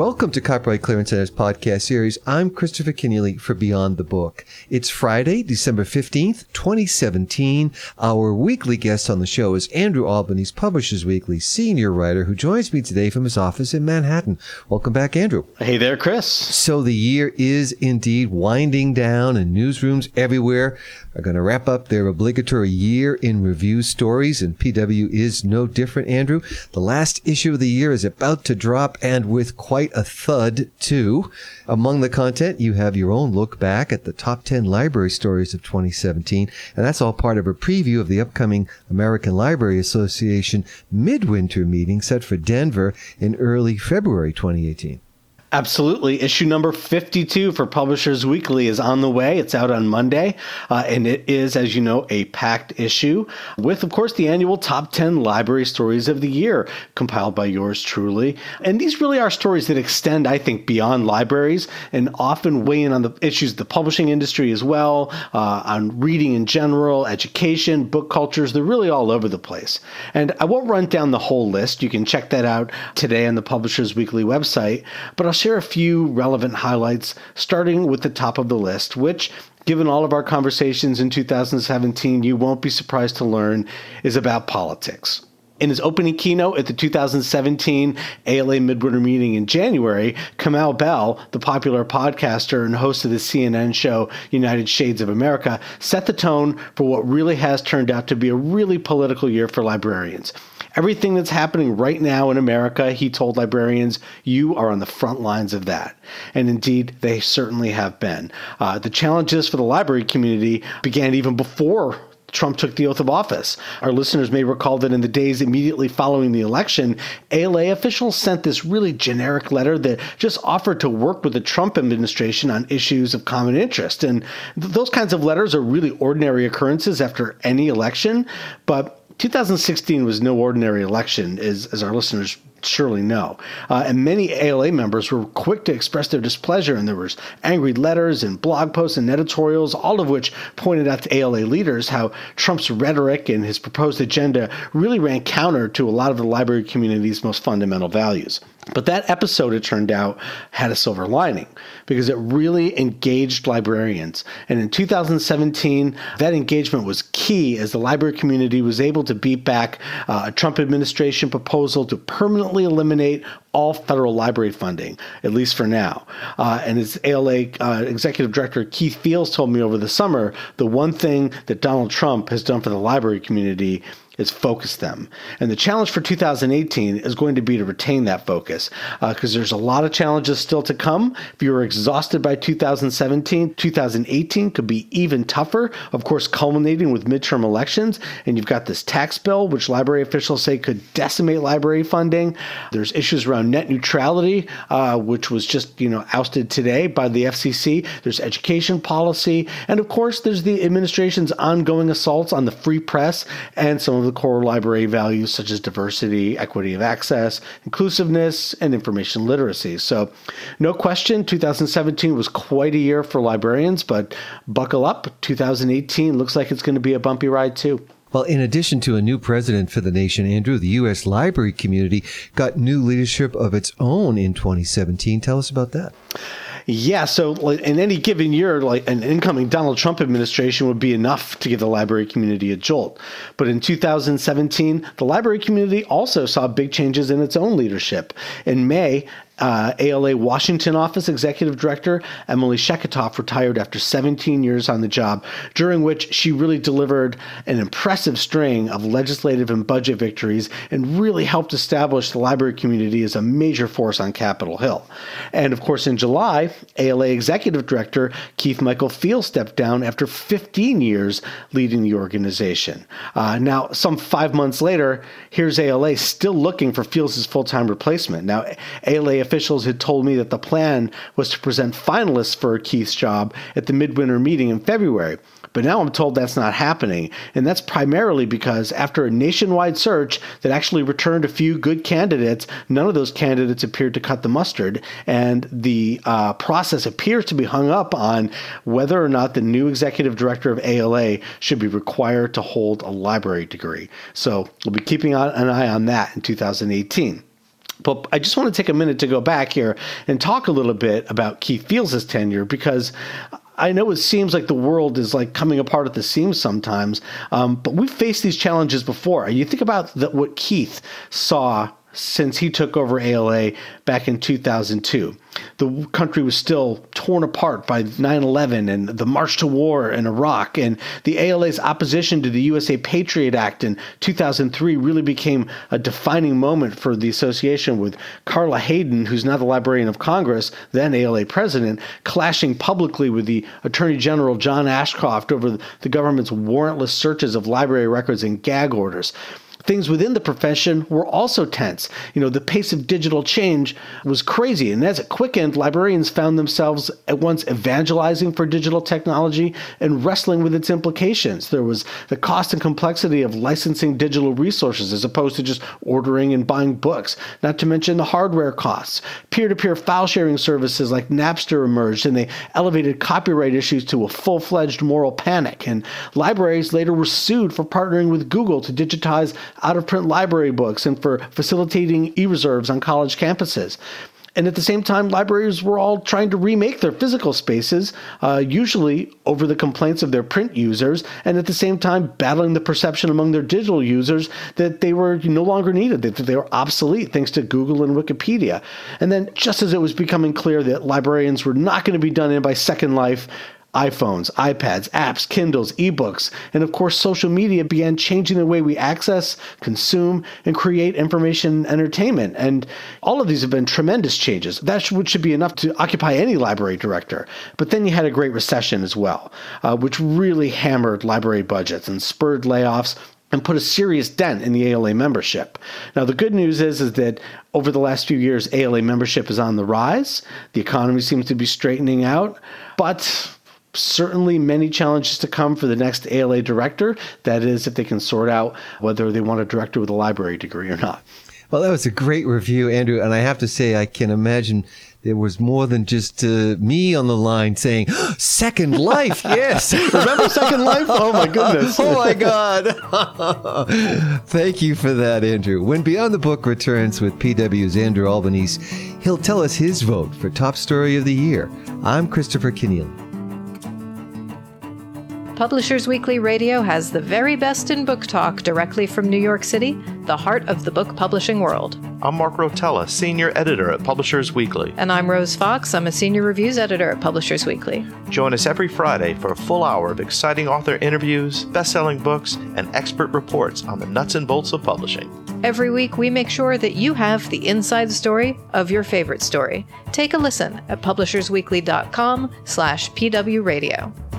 Welcome to Copyright Clearance Center's podcast series. I'm Christopher Kenneally for Beyond the Book. It's Friday, December 15th, 2017. Our weekly guest on the show is Andrew Albanese, Publishers Weekly senior writer who joins me today from his office in Manhattan. Welcome back, Andrew. Hey there, Chris. So the year is indeed winding down and newsrooms everywhere are going to wrap up their obligatory year in review stories and PW is no different, Andrew. The last issue of the year is about to drop and with quite a thud, too. Among the content, you have your own look back at the top 10 library stories of 2017, and that's all part of a preview of the upcoming American Library Association midwinter meeting set for Denver in early February 2018. Absolutely. Issue number 52 for Publishers Weekly is on the way. It's out on Monday. Uh, and it is, as you know, a packed issue with, of course, the annual top 10 library stories of the year compiled by yours truly. And these really are stories that extend, I think, beyond libraries and often weigh in on the issues of the publishing industry as well, uh, on reading in general, education, book cultures. They're really all over the place. And I won't run down the whole list. You can check that out today on the Publishers Weekly website. But I'll share a few relevant highlights, starting with the top of the list, which given all of our conversations in 2017, you won't be surprised to learn is about politics. In his opening keynote at the 2017 ALA Midwinter meeting in January, Kamau Bell, the popular podcaster and host of the CNN show United Shades of America, set the tone for what really has turned out to be a really political year for librarians. Everything that's happening right now in America, he told librarians, you are on the front lines of that. And indeed, they certainly have been. Uh, the challenges for the library community began even before Trump took the oath of office. Our listeners may recall that in the days immediately following the election, ALA officials sent this really generic letter that just offered to work with the Trump administration on issues of common interest. And th- those kinds of letters are really ordinary occurrences after any election, but 2016 was no ordinary election, as, as our listeners surely know. Uh, and many ALA members were quick to express their displeasure, and there was angry letters and blog posts and editorials, all of which pointed out to ALA leaders how Trump's rhetoric and his proposed agenda really ran counter to a lot of the library community's most fundamental values. But that episode, it turned out, had a silver lining because it really engaged librarians. And in 2017, that engagement was key as the library community was able to beat back uh, a Trump administration proposal to permanently eliminate all federal library funding, at least for now. Uh, and as ALA uh, Executive Director Keith Fiels told me over the summer, the one thing that Donald Trump has done for the library community is focus them. And the challenge for 2018 is going to be to retain that focus because uh, there's a lot of challenges still to come. If you're exhausted by 2017, 2018 could be even tougher, of course, culminating with midterm elections. And you've got this tax bill, which library officials say could decimate library funding. There's issues around net neutrality, uh, which was just, you know, ousted today by the FCC. There's education policy. And of course, there's the administration's ongoing assaults on the free press and some of the core library values such as diversity, equity of access, inclusiveness, and information literacy. So, no question, 2017 was quite a year for librarians, but buckle up, 2018 looks like it's going to be a bumpy ride too. Well, in addition to a new president for the nation, Andrew, the U.S. library community got new leadership of its own in 2017. Tell us about that. Yeah, so like, in any given year, like an incoming Donald Trump administration would be enough to give the library community a jolt. But in 2017, the library community also saw big changes in its own leadership. In May, uh, ALA Washington office executive director Emily Sheketoff retired after 17 years on the job, during which she really delivered an impressive string of legislative and budget victories and really helped establish the library community as a major force on Capitol Hill. And of course, in July, ALA executive director Keith Michael Fiels stepped down after 15 years leading the organization. Uh, now, some five months later, here's ALA still looking for Fiels' full time replacement. Now, ALA officials had told me that the plan was to present finalists for Keith's job at the midwinter meeting in February. But now I'm told that's not happening. And that's primarily because after a nationwide search that actually returned a few good candidates, none of those candidates appeared to cut the mustard. And the uh, process appears to be hung up on whether or not the new executive director of ALA should be required to hold a library degree. So we'll be keeping an eye on that in 2018. But I just want to take a minute to go back here and talk a little bit about Keith Fiels' tenure because I know it seems like the world is like coming apart at the seams sometimes, um, but we've faced these challenges before. You think about the, what Keith saw since he took over ALA back in 2002. The country was still torn apart by 9 11 and the march to war in Iraq. And the ALA's opposition to the USA Patriot Act in 2003 really became a defining moment for the association with Carla Hayden, who's now the Librarian of Congress, then ALA president, clashing publicly with the Attorney General John Ashcroft over the government's warrantless searches of library records and gag orders things within the profession were also tense. You know, the pace of digital change was crazy. And as it quickened, librarians found themselves at once evangelizing for digital technology and wrestling with its implications. There was the cost and complexity of licensing digital resources as opposed to just ordering and buying books, not to mention the hardware costs. Peer to peer file sharing services like Napster emerged and they elevated copyright issues to a full fledged moral panic. And libraries later were sued for partnering with Google to digitize out of print library books and for facilitating e reserves on college campuses. And at the same time, libraries were all trying to remake their physical spaces, uh, usually over the complaints of their print users, and at the same time battling the perception among their digital users that they were no longer needed, that they were obsolete thanks to Google and Wikipedia. And then, just as it was becoming clear that librarians were not going to be done in by Second Life, iPhones, iPads, apps, Kindles, ebooks, and of course, social media began changing the way we access, consume, and create information and entertainment. And all of these have been tremendous changes. That should be enough to occupy any library director. But then you had a Great Recession as well, uh, which really hammered library budgets and spurred layoffs and put a serious dent in the ALA membership. Now, the good news is, is that over the last few years, ALA membership is on the rise. The economy seems to be straightening out, but certainly many challenges to come for the next ALA director. That is, if they can sort out whether they want a director with a library degree or not. Well, that was a great review, Andrew. And I have to say, I can imagine there was more than just uh, me on the line saying, Second Life, yes. Remember Second Life? Oh, my goodness. oh, my God. Thank you for that, Andrew. When Beyond the Book returns with PW's Andrew Albanese, he'll tell us his vote for Top Story of the Year. I'm Christopher Kenneally. Publishers Weekly Radio has the very best in book talk directly from New York City, the heart of the book publishing world. I'm Mark Rotella, Senior Editor at Publishers Weekly. And I'm Rose Fox. I'm a Senior Reviews Editor at Publishers Weekly. Join us every Friday for a full hour of exciting author interviews, best selling books, and expert reports on the nuts and bolts of publishing. Every week, we make sure that you have the inside story of your favorite story. Take a listen at publishersweekly.com slash pwradio.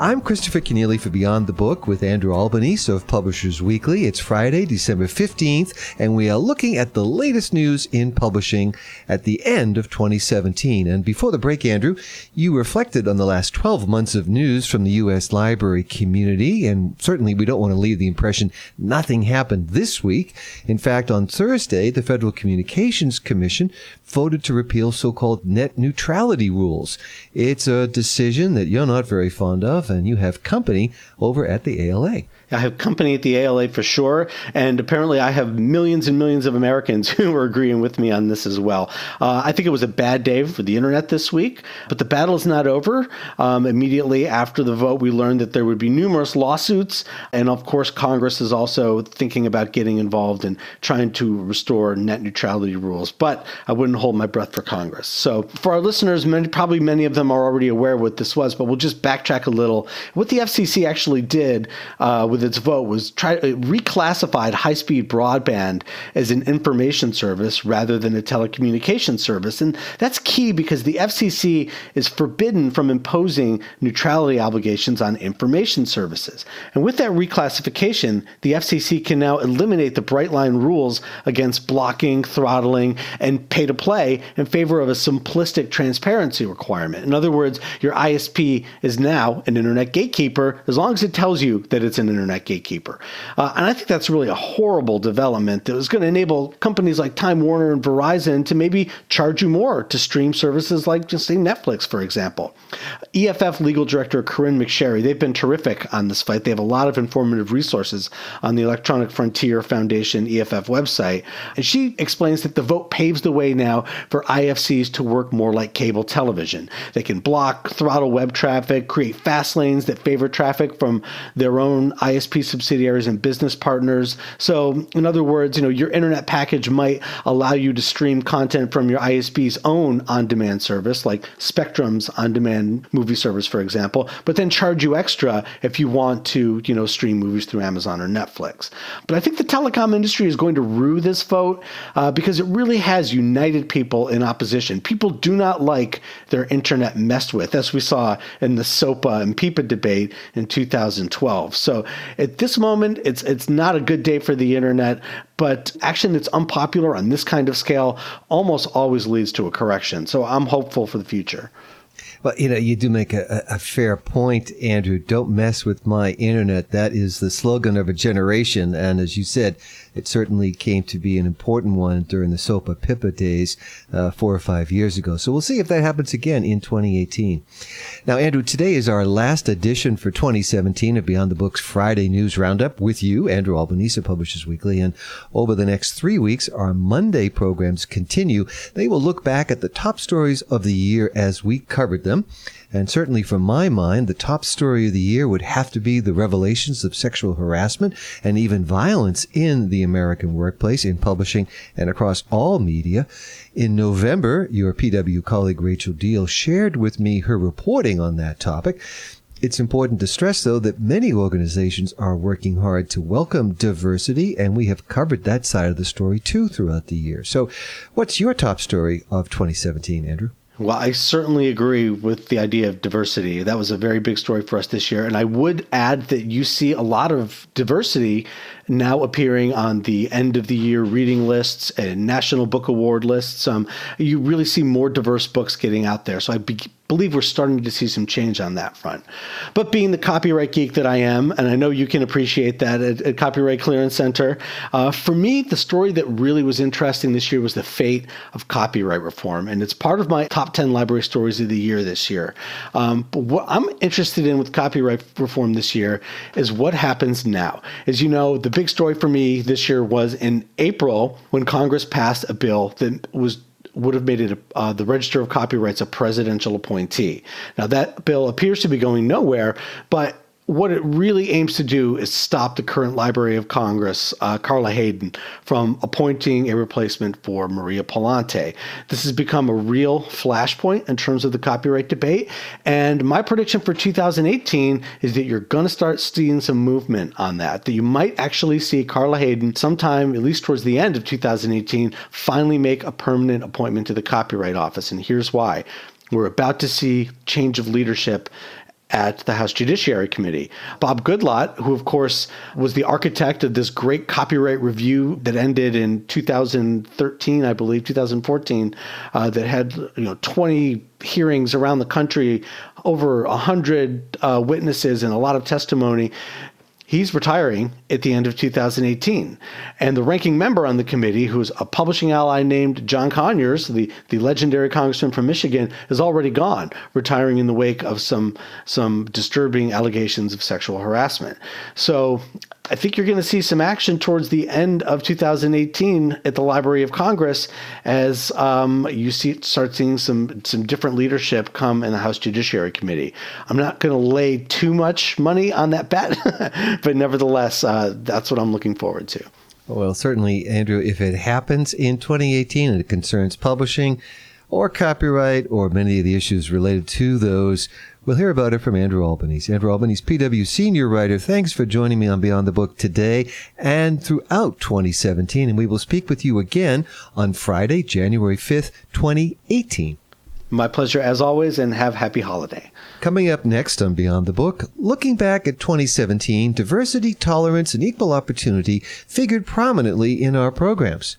I'm Christopher Kenneally for Beyond the Book with Andrew Albanese of Publishers Weekly. It's Friday, December 15th, and we are looking at the latest news in publishing at the end of 2017. And before the break, Andrew, you reflected on the last 12 months of news from the U.S. library community, and certainly we don't want to leave the impression nothing happened this week. In fact, on Thursday, the Federal Communications Commission voted to repeal so-called net neutrality rules. It's a decision that you're not very fond of and you have company over at the ALA. I have company at the ALA for sure, and apparently I have millions and millions of Americans who are agreeing with me on this as well. Uh, I think it was a bad day for the internet this week, but the battle is not over. Um, immediately after the vote, we learned that there would be numerous lawsuits, and of course, Congress is also thinking about getting involved in trying to restore net neutrality rules. But I wouldn't hold my breath for Congress. So, for our listeners, many, probably many of them are already aware what this was, but we'll just backtrack a little. What the FCC actually did uh, with with its vote was try it reclassified high-speed broadband as an information service rather than a telecommunications service, and that's key because the FCC is forbidden from imposing neutrality obligations on information services. And with that reclassification, the FCC can now eliminate the bright line rules against blocking, throttling, and pay to play in favor of a simplistic transparency requirement. In other words, your ISP is now an internet gatekeeper as long as it tells you that it's an internet gatekeeper. Uh, and I think that's really a horrible development that was going to enable companies like Time Warner and Verizon to maybe charge you more to stream services like, just say, Netflix, for example. EFF legal director Corynne McSherry, they've been terrific on this fight. They have a lot of informative resources on the Electronic Frontier Foundation EFF website. And she explains that the vote paves the way now for ISPs to work more like cable television. They can block, throttle web traffic, create fast lanes that favor traffic from their own subsidiaries and business partners. So, in other words, you know, your internet package might allow you to stream content from your ISP's own on-demand service, like Spectrum's on-demand movie service, for example, but then charge you extra if you want to, you know, stream movies through Amazon or Netflix. But I think the telecom industry is going to rue this vote uh, because it really has united people in opposition. People do not like their internet messed with, as we saw in the SOPA and PIPA debate in 2012. So at this moment, it's it's not a good day for the internet, but action that's unpopular on this kind of scale almost always leads to a correction. So I'm hopeful for the future. Well, you know, you do make a, a, fair point, Andrew. Don't mess with my internet. That is the slogan of a generation. And as you said, it certainly came to be an important one during the SOPA PIPA days uh, four or five years ago. So we'll see if that happens again in 2018. Now, Andrew, today is our last edition for 2017 of Beyond the Books Friday News Roundup with you, Andrew Albanese, Publishers Weekly. And over the next three weeks, our Monday programs continue. They will look back at the top stories of the year as we covered them. And certainly from my mind, the top story of the year would have to be the revelations of sexual harassment and even violence in the American workplace, in publishing, and across all media. In November, your PW colleague Rachel Deahl shared with me her reporting on that topic. It's important to stress, though, that many organizations are working hard to welcome diversity, and we have covered that side of the story too throughout the year. So, what's your top story of 2017, Andrew? Well, I certainly agree with the idea of diversity. That was a very big story for us this year. And I would add that you see a lot of diversity now appearing on the end of the year reading lists and National Book Award lists. Um, you really see more diverse books getting out there. So I be- believe we're starting to see some change on that front. But being the copyright geek that I am, and I know you can appreciate that at, at Copyright Clearance Center, uh, for me, the story that really was interesting this year was the fate of copyright reform. And it's part of my top 10 library stories of the year this year. Um, but what I'm interested in with copyright reform this year is what happens now. As you know, the big story for me this year was in April when Congress passed a bill that was would have made it uh, the Register of Copyrights a presidential appointee. Now that bill appears to be going nowhere, but what it really aims to do is stop the current Library of Congress, uh, Carla Hayden, from appointing a replacement for Maria Pallante. This has become a real flashpoint in terms of the copyright debate. And my prediction for 2018 is that you're going to start seeing some movement on that, that you might actually see Carla Hayden sometime, at least towards the end of 2018, finally make a permanent appointment to the Copyright Office. And here's why. We're about to see change of leadership at the House Judiciary Committee. Bob Goodlatte, who of course was the architect of this great copyright review that ended in 2013, I believe, 2014, uh, that had you know 20 hearings around the country, over 100 uh, witnesses, and a lot of testimony he's retiring at the end of 2018. And the ranking member on the committee, who's a publishing ally named John Conyers, the, the legendary congressman from Michigan, is already gone, retiring in the wake of some some disturbing allegations of sexual harassment. So I think you're going to see some action towards the end of 2018 at the Library of Congress as um, you see start seeing some some different leadership come in the House Judiciary Committee. I'm not going to lay too much money on that bet, but nevertheless, uh, that's what I'm looking forward to. Well, certainly, Andrew, if it happens in 2018 and it concerns publishing or copyright or many of the issues related to those, We'll hear about it from Andrew Albanese. Andrew Albanese, PW senior writer. Thanks for joining me on Beyond the Book today and throughout 2017. And we will speak with you again on Friday, January 5th, 2018. My pleasure as always, and have a happy holiday. Coming up next on Beyond the Book, looking back at 2017, diversity, tolerance, and equal opportunity figured prominently in our programs.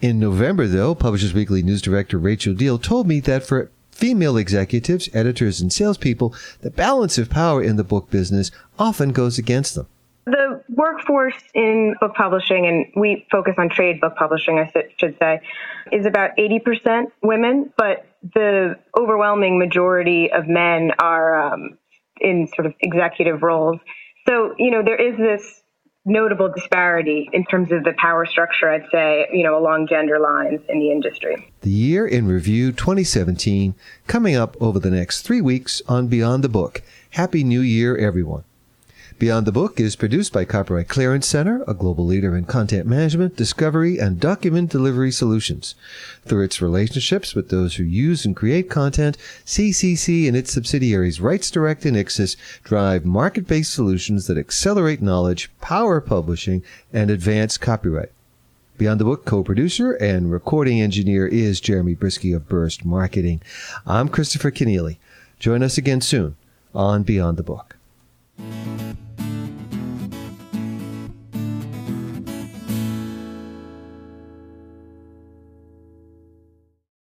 In November, though, Publishers Weekly news director Rachel Deahl told me that for female executives, editors, and salespeople, the balance of power in the book business often goes against them. The workforce in book publishing, and we focus on trade book publishing, I should say, is about 80% women, but the overwhelming majority of men are um, in sort of executive roles. So, you know, there is this notable disparity in terms of the power structure, I'd say, you know, along gender lines in the industry. The Year in Review 2017 coming up over the next three weeks on Beyond the Book. Happy New Year, everyone. Beyond the Book is produced by Copyright Clearance Center, a global leader in content management, discovery, and document delivery solutions. Through its relationships with those who use and create content, CCC and its subsidiaries RightsDirect and Ixxus drive market-based solutions that accelerate knowledge, power publishing, and advance copyright. Beyond the Book co-producer and recording engineer is Jeremy Brieske of Burst Marketing. I'm Christopher Kenneally. Join us again soon on Beyond the Book.